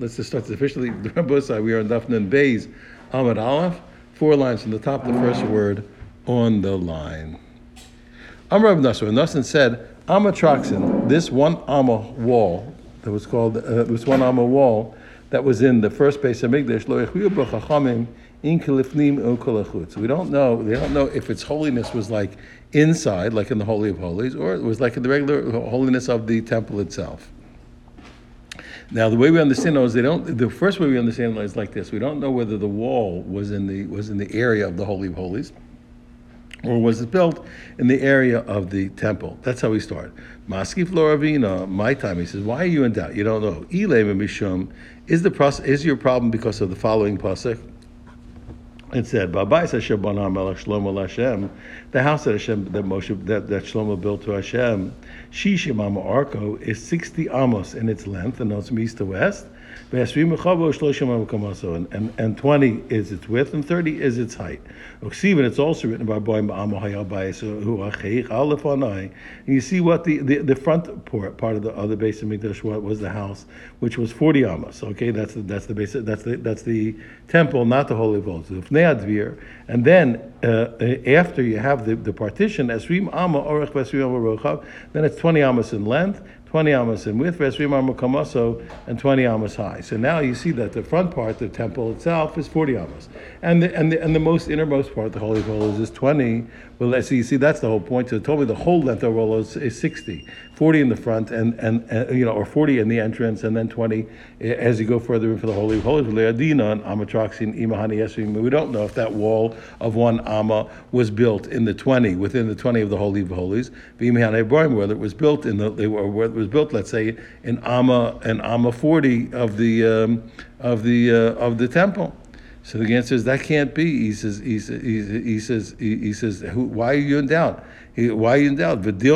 Let's just start officially. We are on Daf Nun Beis Amud Aleph. Four lines from the top the first word on the line. Amr Rav Nasser. Nassim said, Amatroxin, this one Amma wall that was called, uh, this one Amma wall that was in the first base of Mikdash, Lo Chachamim in Kilifnim So we don't know, they don't know if its holiness was like inside, like in the Holy of Holies, or it was like in the regular holiness of the temple itself. Now, the way we understand is they don't. The first way we understand it is like this: we don't know whether the wall was in the was in the area of the Holy of Holies, or was it built in the area of the temple? That's how we start. Maskif Loravina, my time. He says, why are you in doubt? You don't know. Ilem Mishum is the process, is your problem because of the following pasuk? It said, "Babais Hashem Melech Shlomo Hashem," the house that Hashem that Moshe that, that Shlomo built to Hashem. Shishim Arko is sixty amos in its length, and it's from east to west. And, and, and 20 is its width, and 30 is its height. And it's also written Boim And you see what the, the, the front part of the other base of Mikdash was the house, which was 40 amas. Okay, that's the, that's the base, that's the, that's the temple, not the Holy Holies. And then uh, after you have the, the partition, then it's 20 amas in length 20 amos in width, and 20 amas high. So now you see that the front part, the temple itself, is 40 amas. And the, and the, and the most innermost part, the Holy of Holies, is 20. Well, so you see, that's the whole point. So me the whole length of Rolo is, is 60. 40 in the front, and, and, and, you know, or 40 in the entrance, and then 20 as you go further in for the Holy of Holies. And Imahani. We don't know if that wall of one Amma was built in the 20, within the 20 of the Holy of Holies. Whether it was built in the, or whether it was built, let's say, in Amma, in Amma 40 of the, um, of the, uh, of the temple. So the answer is that can't be. He says. He says. He says. He says. Why are you in doubt? Why are you in doubt? Maybe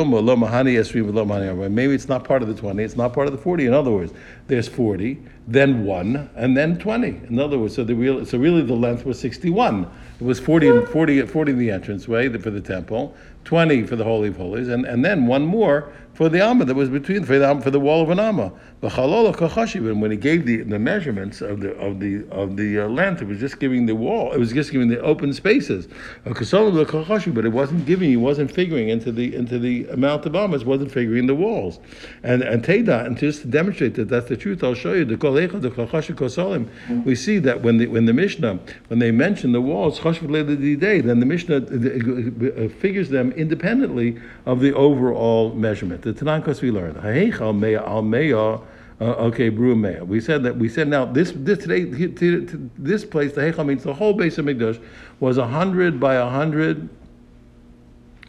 it's not part of the 20, it's not part of the 40. In other words, there's 40, then 1, and then 20. In other words, so, the real, so really the length was 61. It was 40, 40, 40 in the entranceway for the temple, 20 for the Holy of Holies, and, and then one more for the Amma that was between for the, for the wall of an Amma. And when he gave the, the measurements of the of the of the uh, length, it was just giving the wall. It was just giving the open spaces. But it wasn't giving. He wasn't figuring into the into the amount of Ammas. Wasn't figuring the walls. And and Teda, and just to demonstrate that that's the truth, I'll show you the Kosalim. We see that when the when the Mishnah when they mention the walls, then the Mishnah uh, figures them independently of the overall measurement. The Tanakos we learned. Uh, okay, Brumea. We said that we said now this this today this place the Heichal means the whole base of Mikdash was hundred by hundred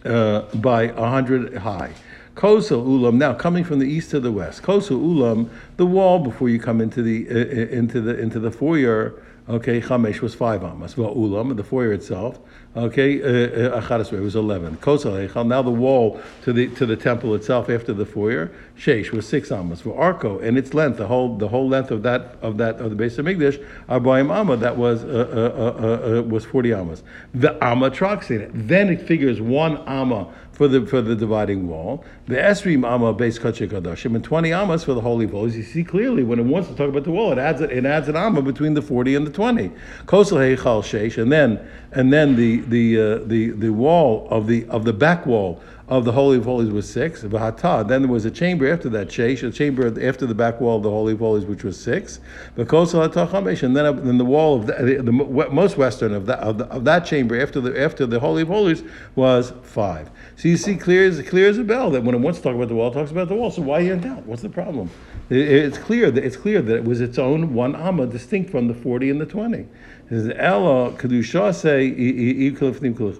uh, by hundred high. Kosel Ulam. Now coming from the east to the west. Kosel Ulam, the wall before you come into the uh, uh into the into the foyer. Okay, Chamesh was five amas. Well, Ulam, the foyer itself, Okay, uh, uh, was eleven. Kosal Now the wall to the to the temple itself after the foyer, Sheish was six amas. For Arco and its length, the whole the whole length of that of that of the base of Mikdash, Arbaim Amma, that was uh, uh, uh was forty amas. The Amma Troxin. Then it figures one Amma for the for the dividing wall. The Esrim Amma base Kachik and twenty Amas for the holy bowls. You see clearly when it wants to talk about the wall, it adds it adds an Amma between the forty and the twenty. Kosal Heichal Sheish, and then and then the the uh, the the wall of the of the back wall of the Holy of Holies was six. V'hata. Then there was a chamber after that, sheish, a chamber after the back wall of the Holy of Holies, which was six. And then, then the wall of the, the, the, most western of that of, the, of, that chamber after the after the Holy of Holies was five. So you see, clear as clear as a bell that when it wants to talk about the wall, it talks about the wall. So why are you in doubt? What's the problem? It, it's clear that it's clear that it was its own one amma, distinct from the forty and the twenty. Ella kedusha say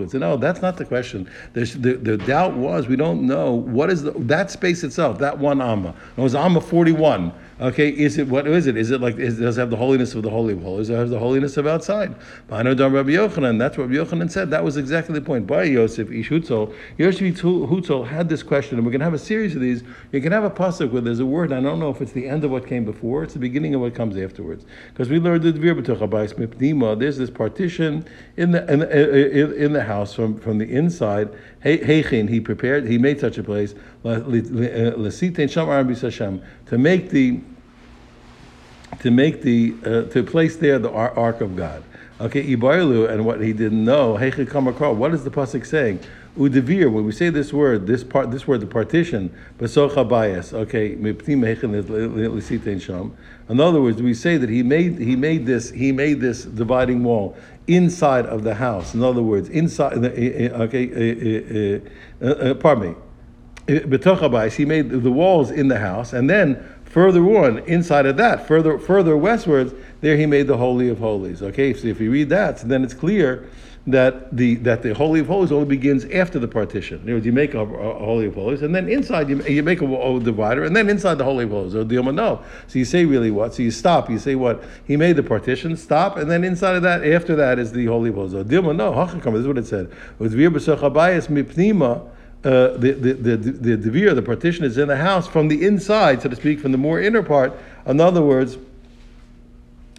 So no, oh, that's not the question. The, the, doubt was we don't know what is the, that space itself. That one amma. It was amma forty one. Okay, is it what is it? Is it like is, does it have the holiness of the holy of holies? Or has the holiness of outside? Know Rabbi Yochanan. That's what Rabbi Yochanan said. That was exactly the point. By Yosef Ish Yosef Hutzol had this question, and we're going to have a series of these. You can have a pasuk where there's a word. I don't know if it's the end of what came before. It's the beginning of what comes afterwards. Because we learned the Dvir Mipnima. There's this partition in the in, in, in the house from from the inside. Heichin, he prepared. He made such a place to make the to make the uh, to place there the ark of God. Okay, Ibarlu, and what he didn't know, what is the pasuk saying? Udevir, when we say this word, this part, this word, the partition, Besocha Bayas, okay. In other words, we say that he made he made this he made this dividing wall inside of the house. In other words, inside. Okay, uh, uh, uh, pardon me. He made the walls in the house, and then further on, inside of that, further further westwards, there he made the holy of holies. Okay, so if you read that, then it's clear that the that the holy of holies only begins after the partition. In other words, you make a, a holy of holies, and then inside you, you make a, a, divider, and then inside the holy of holies, or Dilma no. So you say really what? So you stop. You say what? He made the partition, stop, and then inside of that, after that is the holy of holies. Or no. This is what it said. With mipnima. Uh, the, the, the, the, the, the partition is in the house from the inside, so to speak, from the more inner part. In other words,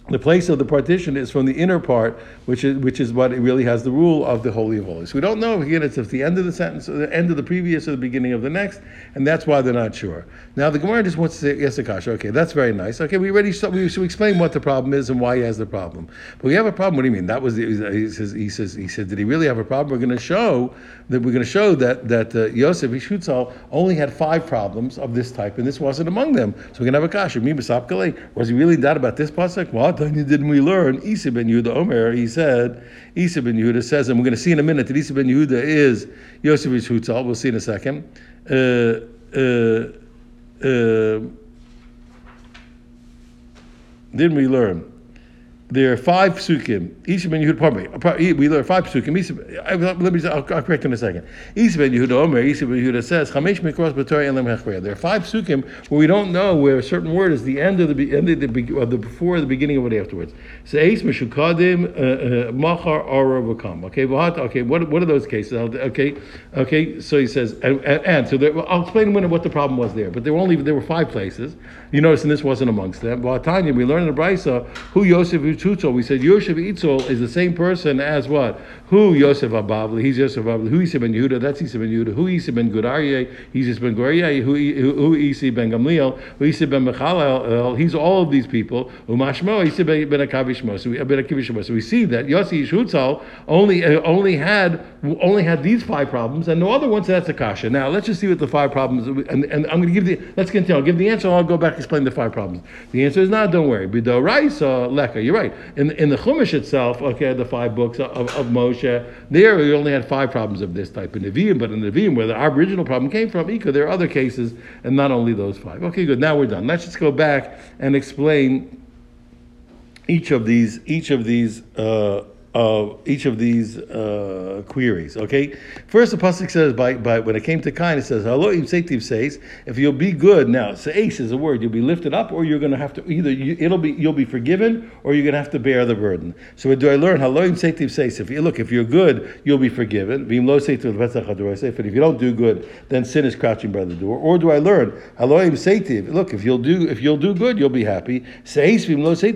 the place of the partition is from the inner part, which is which is what it really has the rule of the holy of holies. We don't know again it's at the end of the sentence, or the end of the previous, or the beginning of the next, and that's why they're not sure. Now the Gemara just wants to say yes, Akasha. Okay, that's very nice. Okay, we already saw, we should explain what the problem is and why he has the problem. But we have a problem. What do you mean? That was the, he says he says he said did he really have a problem? We're going to show that we're going to show that that uh, Yosef Ishutzal only had five problems of this type, and this wasn't among them. So we're going to have a kasha. Was he really that about this pasuk? What didn't we learn? Isa ben Yehuda Omer. He said Isa ben Yehuda says, and we're going to see in a minute that Isa ben Yehuda is Yosef Ishutzal. We'll see in a second. Uh, uh, uh, didn't we learn? There are five psukim. Each ben Yehuda, pardon me, we learn five psukim. Let me, I'll, I'll correct in a second. Each ben Yehuda Omer, each ben Yehuda says, Chamesh mikros b'torah elam hechreya. There are five psukim where we don't know where a certain word is the end of the end of the, of the before the beginning of it afterwards. So eis meshukadim uh, uh, machar ara v'kam. Okay, okay. What what are those cases? Okay, okay. So he says, and, and so there, I'll explain when what the problem was there. But there were only there were five places. You notice, and this wasn't amongst them. Tanya, we learned in the Brisa who Yosef We said Yosef Itzol is the same person as what? Who Yosef Abavli? He's Yosef Abavli. Who Isa ben Yehuda? That's Isa ben Yehuda. Who Isa ben Gudarye? He's Isa ben Gudarye. Who who Isa ben Gamliel? Who Isa ben Mechalel? He's all of these people. Umashmo Isa ben Akavishmo. So we. So we see that Yossi Shutzal only uh, only had only had these five problems and no other ones. That's a kasha. Now let's just see what the five problems. And, and I'm going to give the let's continue. I'll give the answer. I'll go back and explain the five problems. The answer is not. Don't worry. Bidoraisa leka. You're right. In in the Chumash itself, okay, the five books of, of Moshe Moshe. There, we only had five problems of this type in Nevi'im, but in Nevi'im, where the original problem came from, Ika, there are other cases, and not only those five. Okay, good. Now we're done. Let's just go back and explain each of these, each of these. Uh, of each of these uh, queries. Okay, first the pasuk says by, by when it came to Kain, it says Hello Setiv says if you'll be good now. Seis is a word you'll be lifted up, or you're going to have to either you, it'll be you'll be forgiven, or you're going to have to bear the burden. So do I learn Hello Setiv says if you look if you're good you'll be forgiven. But if you don't do good, then sin is crouching by the door. Or do I learn Hello Setiv? Look if you'll do if you'll do good you'll be happy. Seis Vim Lo Setiv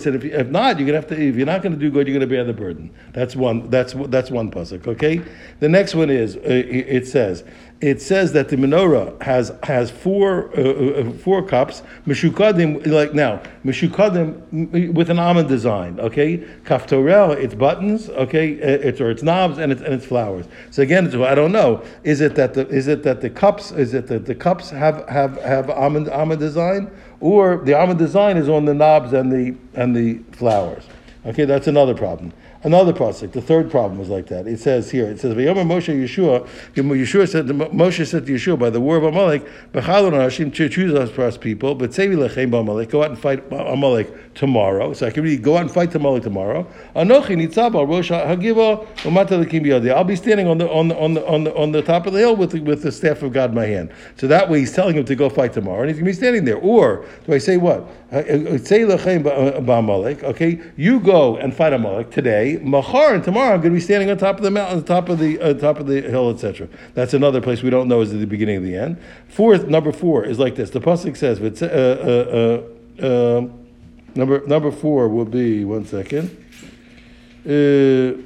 Said if if not you're going to have to if you're not going to do good good, you're going to bear the burden. That's one. That's that's one pasuk. Okay. The next one is uh, it says it says that the menorah has has four uh, uh, four cups mishukadim like now mishukadim with an almond design. Okay, kaftorel it's buttons. Okay, it's or it's knobs and it's and it's flowers. So again, I don't know. Is it that the is it that the cups is it that the cups have have have almond almond design or the almond design is on the knobs and the and the flowers? Okay, that's another problem. Another pasuk, the third problem was like that. It says here, it says, "V'yomer Moshe Yeshua." Yeshua said, Moshe said to Yeshua by the war of Amalek, "B'chalon Hashim to choose us for us people, but say lechem Amalek, go out and fight Amalek tomorrow." So I can really go out and fight Amalek tomorrow. Anochi nitzav al rosh hagiva umata lekim I'll be standing on the on the on the on the on the top of the hill with the, with the staff of God in my hand. So that way, he's telling him to go fight tomorrow, and he's going to be standing there. Or do I say what? Say uh, uh, lechem uh, Amalek. Okay, you go and fight Amalek today Mahar and tomorrow I'm going to be standing on top of the mountain, top of the uh, top of the hill, etc. That's another place we don't know is at the beginning of the end. Fourth, number four is like this. The pasuk says, uh, uh, uh, um, number number four will be one second. Uh,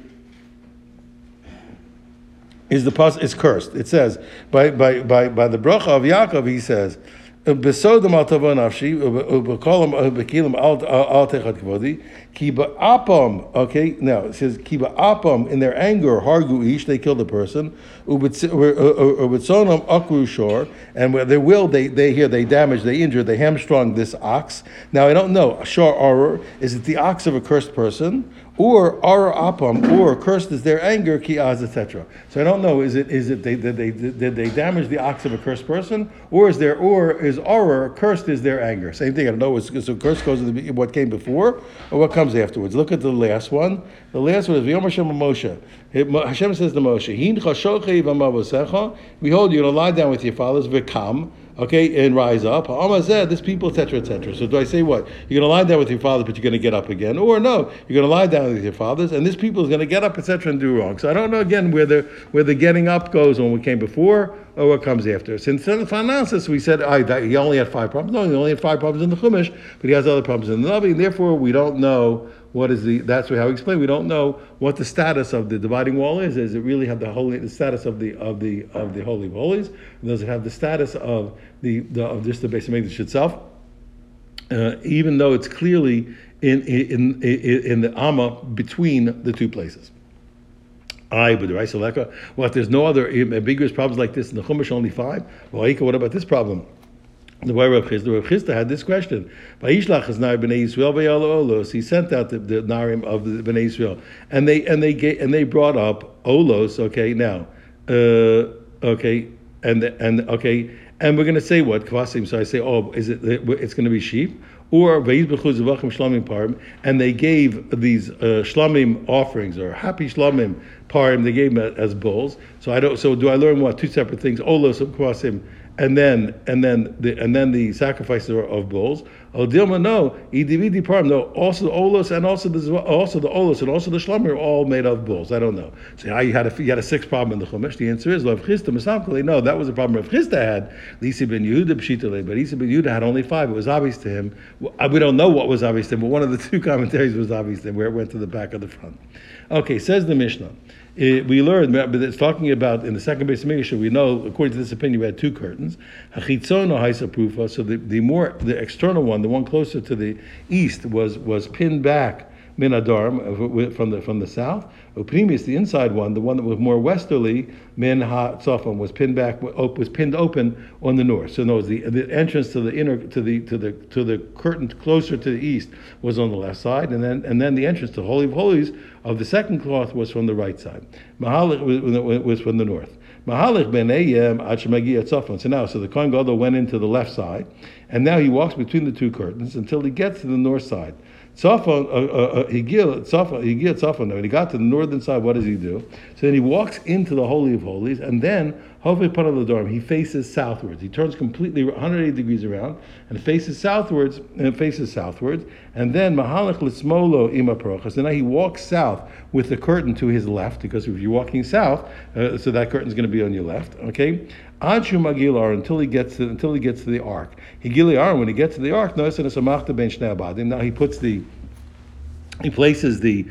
is the pas is cursed? It says by by by by the bracha of Yaakov. He says. בסודם אל תבוא נפשי, ובכל בכלים אל תחת כבודי, כי באפם, okay, now it says, כי באפם, in their anger, hargu ish, they killed a person, ubetzonam akru shor, and where they will, they, they here, they damage, they injure, they hamstrung this ox. Now I don't know, shor aror, is it the ox of a cursed person, Or aror apam, or cursed is their anger, ki az, etc. So I don't know, is it, is it, they, did they, did they damage the ox of a cursed person, or is there, or is aror, cursed is their anger? Same thing, I don't know, so curse goes to what came before, or what comes afterwards. Look at the last one. The last one is V'yom Hashem Moshe. Hashem says to Moshe, Hin Behold, you're to lie down with your fathers, v'kam, okay, and rise up. Amazeh, this people, etc., etc. So do I say what? You're going to lie down with your fathers, but you're going to get up again, or no, you're going to lie down with your fathers, and this people is going to get up, etc., and do wrong. So I don't know again where the where the getting up goes when we came before or what comes after. Since in the analysis, we said oh, he only had five problems. No, he only had five problems in the Chumash, but he has other problems in the Navi, and therefore we don't know what is the that's how we explain we don't know what the status of the dividing wall is does it really have the holy the status of the of the of the holy of holies does it have the status of the, the of just the base of English itself uh, even though it's clearly in in in, in the amma between the two places I, but the Rice What? There's no other ambiguous problems like this in the Chumash. Only five. Well, what about this problem? The way Rav Chisda, Rav Chisda had this question. Vayishlach is nar bnei Yisrael olos. He sent out the, the narim of the bnei Yisrael, and they and they get, and they brought up olos. Okay, now, uh, okay, and and okay, and we're going to say what kvasim. So I say, oh, is it? It's going to be sheep. Or and they gave these uh, shlamim offerings or happy shlamim parim. They gave them as bulls. So I don't. So do I learn what two separate things? Olos of kvasim and then and then the and then the sacrifices of bulls. Oh, Dilma, no, idividi param, no. Also the olos and also the also the olos and also the shlamim are all made of bulls. I don't know. So how you had a you had a sixth problem in the chumash. The answer is Rav Chisda Masamkali. No, that was a problem Rav Chisda had. Lisi ben Yehuda pshitale, but Lisi ben Yehuda had only five. It was obvious to him. We don't know what was obvious to him, but one of the two commentaries was obvious to him, where it went to the back of the front. Okay, says the Mishnah. It, we learned, but it's talking about in the second base of Mikdash, we know, according to this opinion, we had two curtains. Hachitzona haisa. So the, the more the external one, the one closer to the east, was was pinned back min uh, from the from the south. Opinius, the inside one, the one that was more westerly, min ha tzafon, was pinned back was pinned open on the north. So no, the the entrance to the inner to the to the to the curtain closer to the east was on the left side, and then and then the entrance to the Holy of Holies of the second cloth was from the right side. Mahalik was, was from the north. Mahalik ben Ayem So now, so the Kohen Gadol went into the left side, and now he walks between the two curtains until he gets to the north side. Tzafon, Higil, Tzafon, when he got to the northern side, what does he do? So then he walks into the Holy of Holies, and then, he faces southwards. He turns completely 180 degrees around and faces southwards, and faces southwards, and then Mahalach Lismolo Ima So now he walks south with the curtain to his left, because if you're walking south, uh, so that curtain's going to be on your left, okay? Achu Magilar until he gets to until he gets to the ark. Higili when he gets to the ark, now he puts the he places the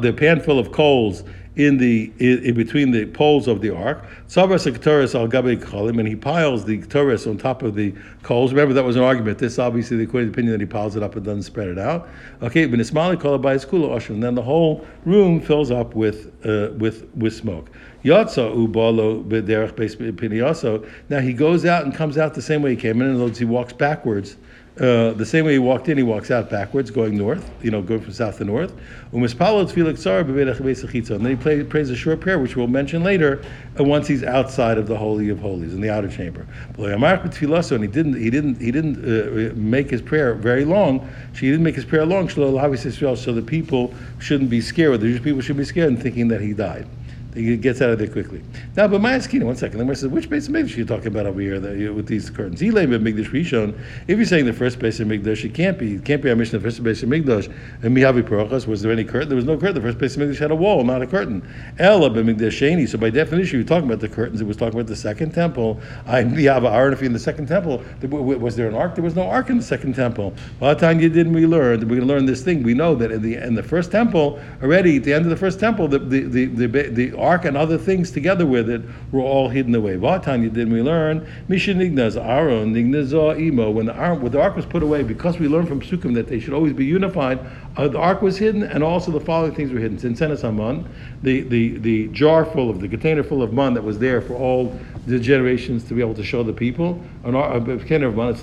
the pan full of coals in the in, in between the poles of the ark. Sabras al cholim, and he piles the ketores on top of the coals. Remember that was an argument. This obviously the according opinion that he piles it up and doesn't spread it out. Okay, but Ismaili called by kula and then the whole room fills up with uh, with with smoke. Yatsa ubalo beis Now he goes out and comes out the same way he came in. Words, he walks backwards uh, the same way he walked in, he walks out backwards, going north, you know, going from south to north. And then he play, prays a short prayer, which we'll mention later, uh, once he's outside of the Holy of Holies, in the outer chamber. And he didn't, he didn't, he didn't uh, make his prayer very long. She didn't make his prayer long, so the people shouldn't be scared, the Jewish people should be scared and thinking that he died. He gets out of there quickly. Now, but my one second. The Gemara says, which base of Mikdash are you talking about over here the, with these curtains? He lay Mikdash Rishon. If you're saying the first base of Mikdash, it can't be. It can't be our mission. The first base of Mikdash. And Mihavi Parochas, was there any curtain? There was no curtain. The first base of Mikdash had a wall, not a curtain. Ella Mikdash Sheni. So by definition, you're talking about the curtains. It was talking about the second temple. I Mihava. If in the second temple, was there an ark? There was no ark in the second temple. Time you didn't we learn? We're going to learn this thing. We know that in the in the first temple already at the end of the first temple, the the, the, the ark and other things together with it were all hidden away. Vatanya did we learn Mishnignas Aron Nignaza Imo when when the ark was put away because we learned from Sukkim that they should always be unified. Uh, the ark was hidden, and also the following things were hidden. Sincenis Haman, the, the the jar full of the container full of man that was there for all the generations to be able to show the people, an container of man,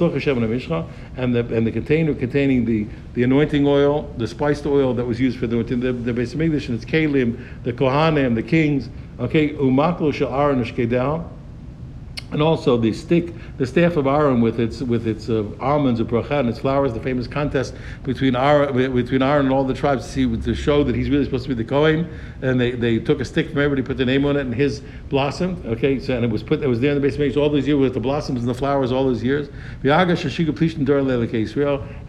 and the and the container containing the the anointing oil, the spiced oil that was used for the the, the Beis Hamikdash and its kalim, the kohanim, the kings. Okay, umaklo shel down, and also the stick, the staff of Aaron with its with its uh, almonds of bracha and its flowers. The famous contest between Aaron between Aaron and all the tribes to see to show that he's really supposed to be the Kohen. And they, they took a stick from everybody, put their name on it, and his blossomed. Okay, so and it was put it was there in the base of all those years with the blossoms and the flowers all those years.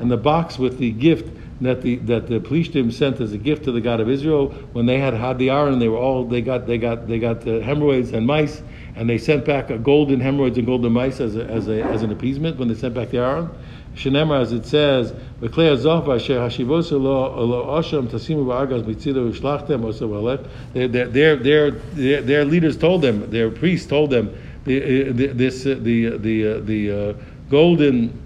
And the box with the gift that the that the Plishtim sent as a gift to the God of Israel when they had had the Aron, they were all they got they got they got uh, hemorrhoids and mice, and they sent back a golden hemorrhoids and golden mice as a, as a, as an appeasement when they sent back the Aron. Shenemar, as it says, they their, their, their, their leaders told them, their priests told them, the, uh, the, this, uh, the, the, uh, the uh, golden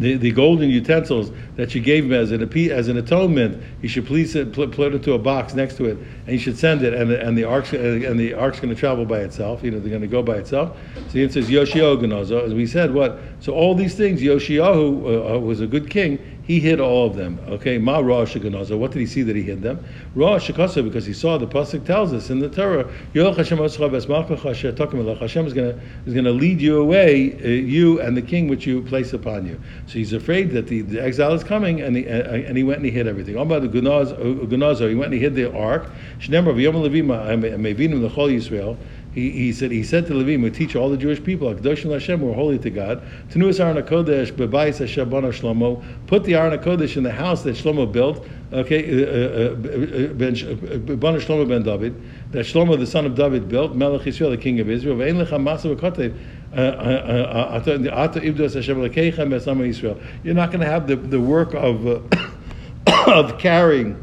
the, the golden utensils that you gave him as an as an atonement, he should please it, put, put it into a box next to it, and he should send it, and the, and the ark's and the ark's going to travel by itself. You know, they're going to go by itself. So it says Yoshio As we said, what? So all these things, Yoshiyahu uh, uh, was a good king he hid all of them. Okay, Ma Ra. What did he see that he hid them? Ra Shekasa, because he saw the pasuk tells us in the Torah, Hashem is going is to lead you away, uh, you and the king which you place upon you. So he's afraid that the, the exile is coming, and, the, uh, and he went and he hid everything. He went and he hid the ark. Yisrael he, he said he said to Levim, we teach all the Jewish people, Kadosh Hashem, we're holy to God. Tenuas Aron Kodesh, Bebayis Hashabana Shlomo. Put the Aron Kodesh in the house that Shlomo built. Okay, uh, uh, uh ben Shlomo ben David, that Shlomo the son of David built. Melech Yisrael, the king of Israel. Ve'en lecha masa v'kotev. You're not going to have the, the work of uh, of carrying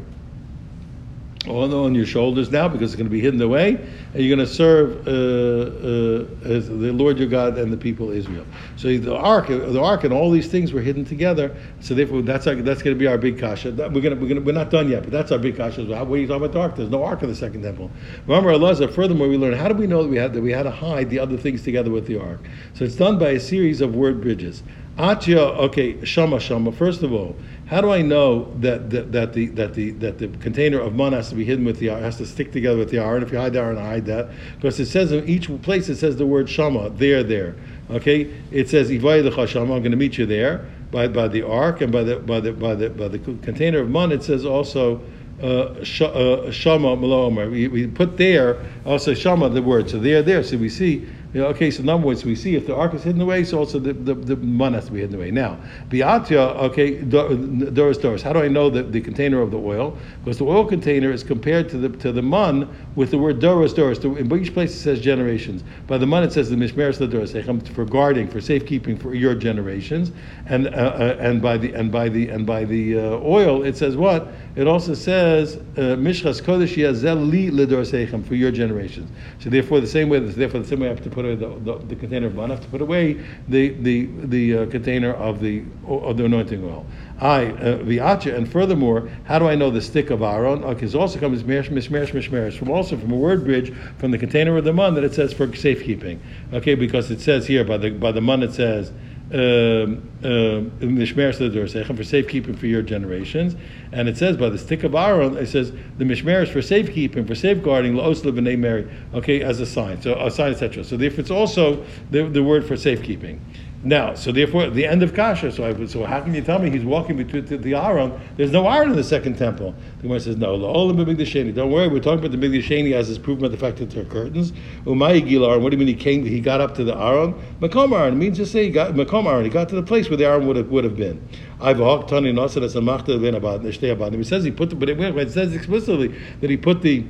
on, your shoulders now because it's going to be hidden away, and you're going to serve uh, uh, as the Lord your God and the people of Israel. So the ark, the ark, and all these things were hidden together. So therefore, that's our, that's going to be our big kasha. We're going to, we're going to, we're not done yet, but that's our big kasha. What are you talking about the ark? There's no ark in the second temple. Remember, Allah. Said furthermore, we learn how do we know that we had that we had to hide the other things together with the ark. So it's done by a series of word bridges. Atya, okay, shama shama. First of all, how do I know that, that, that the that the that the container of man has to be hidden with the has to stick together with the Aron? If you hide the Aron, I hide that because it says in each place it says the word shama there there. Okay, it says ivaydecha shama. I'm going to meet you there by, by the ark and by the by the by the by the container of man. It says also. Uh, uh, shama uh, We, we put there also shama the word. So there, there. So we see you know, okay, so in other words, we see if the ark is hidden away, so also the, the, the man has to be hidden away. Now, biatya, okay, doris doris. How do I know that the container of the oil? Because the oil container is compared to the to the man with the word doris doris. In each place it says generations. By the mun it says the mishmeres doris for guarding, for safekeeping for your generations, and uh, uh, and by the and by the and by the uh, oil it says what? It also says uh, mishchas kodesh yazel li for your generations. So therefore, the same way, therefore the same way I have to put away the, the, the container of man, I have to put away the the the uh, container of the of the anointing oil. I uh, and furthermore, how do I know the stick of Aaron? Okay, it also comes mishmeres mishmeres mishmeres from also from a word bridge from the container of the man that it says for safekeeping. Okay, because it says here by the by the man it says um, um, for safekeeping for your generations. And it says by the stick of Aaron, it says the mishmer is for safekeeping, for safeguarding, laosla b'nei Mary, okay, as a sign, so a sign, etc. So if it's also the, the word for safekeeping. Now, so therefore, the end of Kasha. So, I, so how can you tell me he's walking between the, the Aron? There's no Aron in the second temple. The Gemara says no. Don't worry, we're talking about the Big Sheni as is proven by the fact that there are curtains. Umay Gilar. What do you mean he came? He got up to the Aron? Makom Aron it means just say he got Makom Aron. He got to the place where the Aron would have would have been. I've hawked Tani Nasir as a Machta Ben Abad Abad. He says he put the, but it, it says explicitly that he put the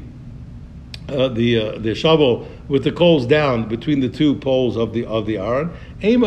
uh, the uh, the shovel with the coals down between the two poles of the of the Aron. It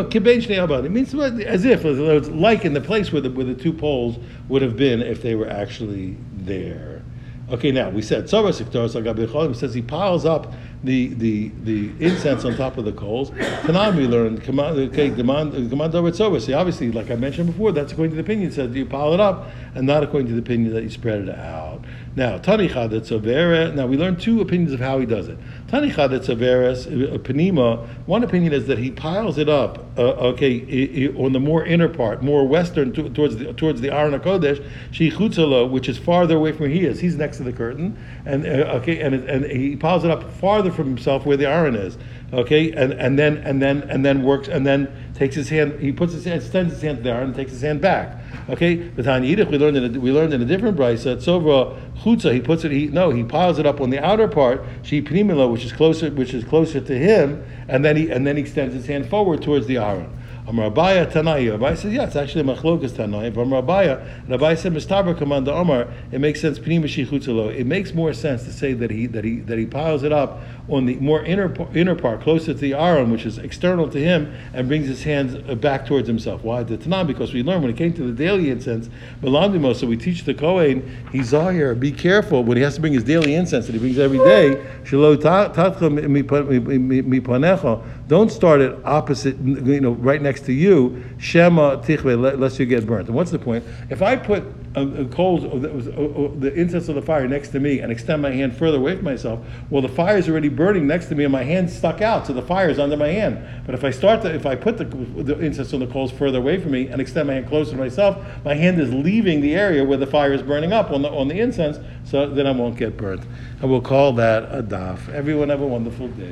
means as if it was like in the place where the where the two poles would have been if they were actually there. Okay, now we said Cholim says he piles up the, the, the incense on top of the coals. Tanan we learned command over Tzavas. See, obviously, like I mentioned before, that's according to the opinion says you pile it up, and not according to the opinion that you spread it out. Now Tanicha that Tzavera. Now we learned two opinions of how he does it. Tanicha that Tzaveras Panima. One opinion is that he piles it up. Uh, okay, on the more inner part, more western to, towards the towards the Aron Hakodesh, Shechutzalo, which is farther away from where he is. He's next to the curtain, and uh, okay, and and he piles it up farther from himself where the Aron is. Okay, and and then and then and then works and then takes his hand. He puts his hand, extends his hand to the Aron, and takes his hand back. Okay, but on Yiddish we learned in a, we learned in a different brisa that Sovra chutza he puts it he no he piles it up on the outer part she primila which is closer which is closer to him and then he and then he extends his hand forward towards the Aron. Amar Abaye Tanai. Rabbi says, yeah, it's actually machlokas Tanai. Amar Abaye, Rabbi said, Mistaber Commander Omar, it makes sense. It makes more sense to say that he that he that he piles it up on the more inner inner part, closer to the Aron, which is external to him, and brings his hands uh, back towards himself. Why the Tanai? Because we learned when it came to the daily incense, Melandimo, so we teach the Kohen, he's Zahir, be careful when he has to bring his daily incense that he brings every day. Don't start it opposite, you know, right next to you. Shema tichve, lest you get burnt. And what's the point? If I put coals, uh, the incense of the fire next to me and extend my hand further away from myself, well, the fire is already burning next to me and my hand stuck out, so the fire is under my hand. But if I start to, if I put the, the incense on the coals further away from me and extend my hand closer to myself, my hand is leaving the area where the fire is burning up on the on the incense, so then I won't get burnt. And we'll call that a daf. Everyone have a wonderful day.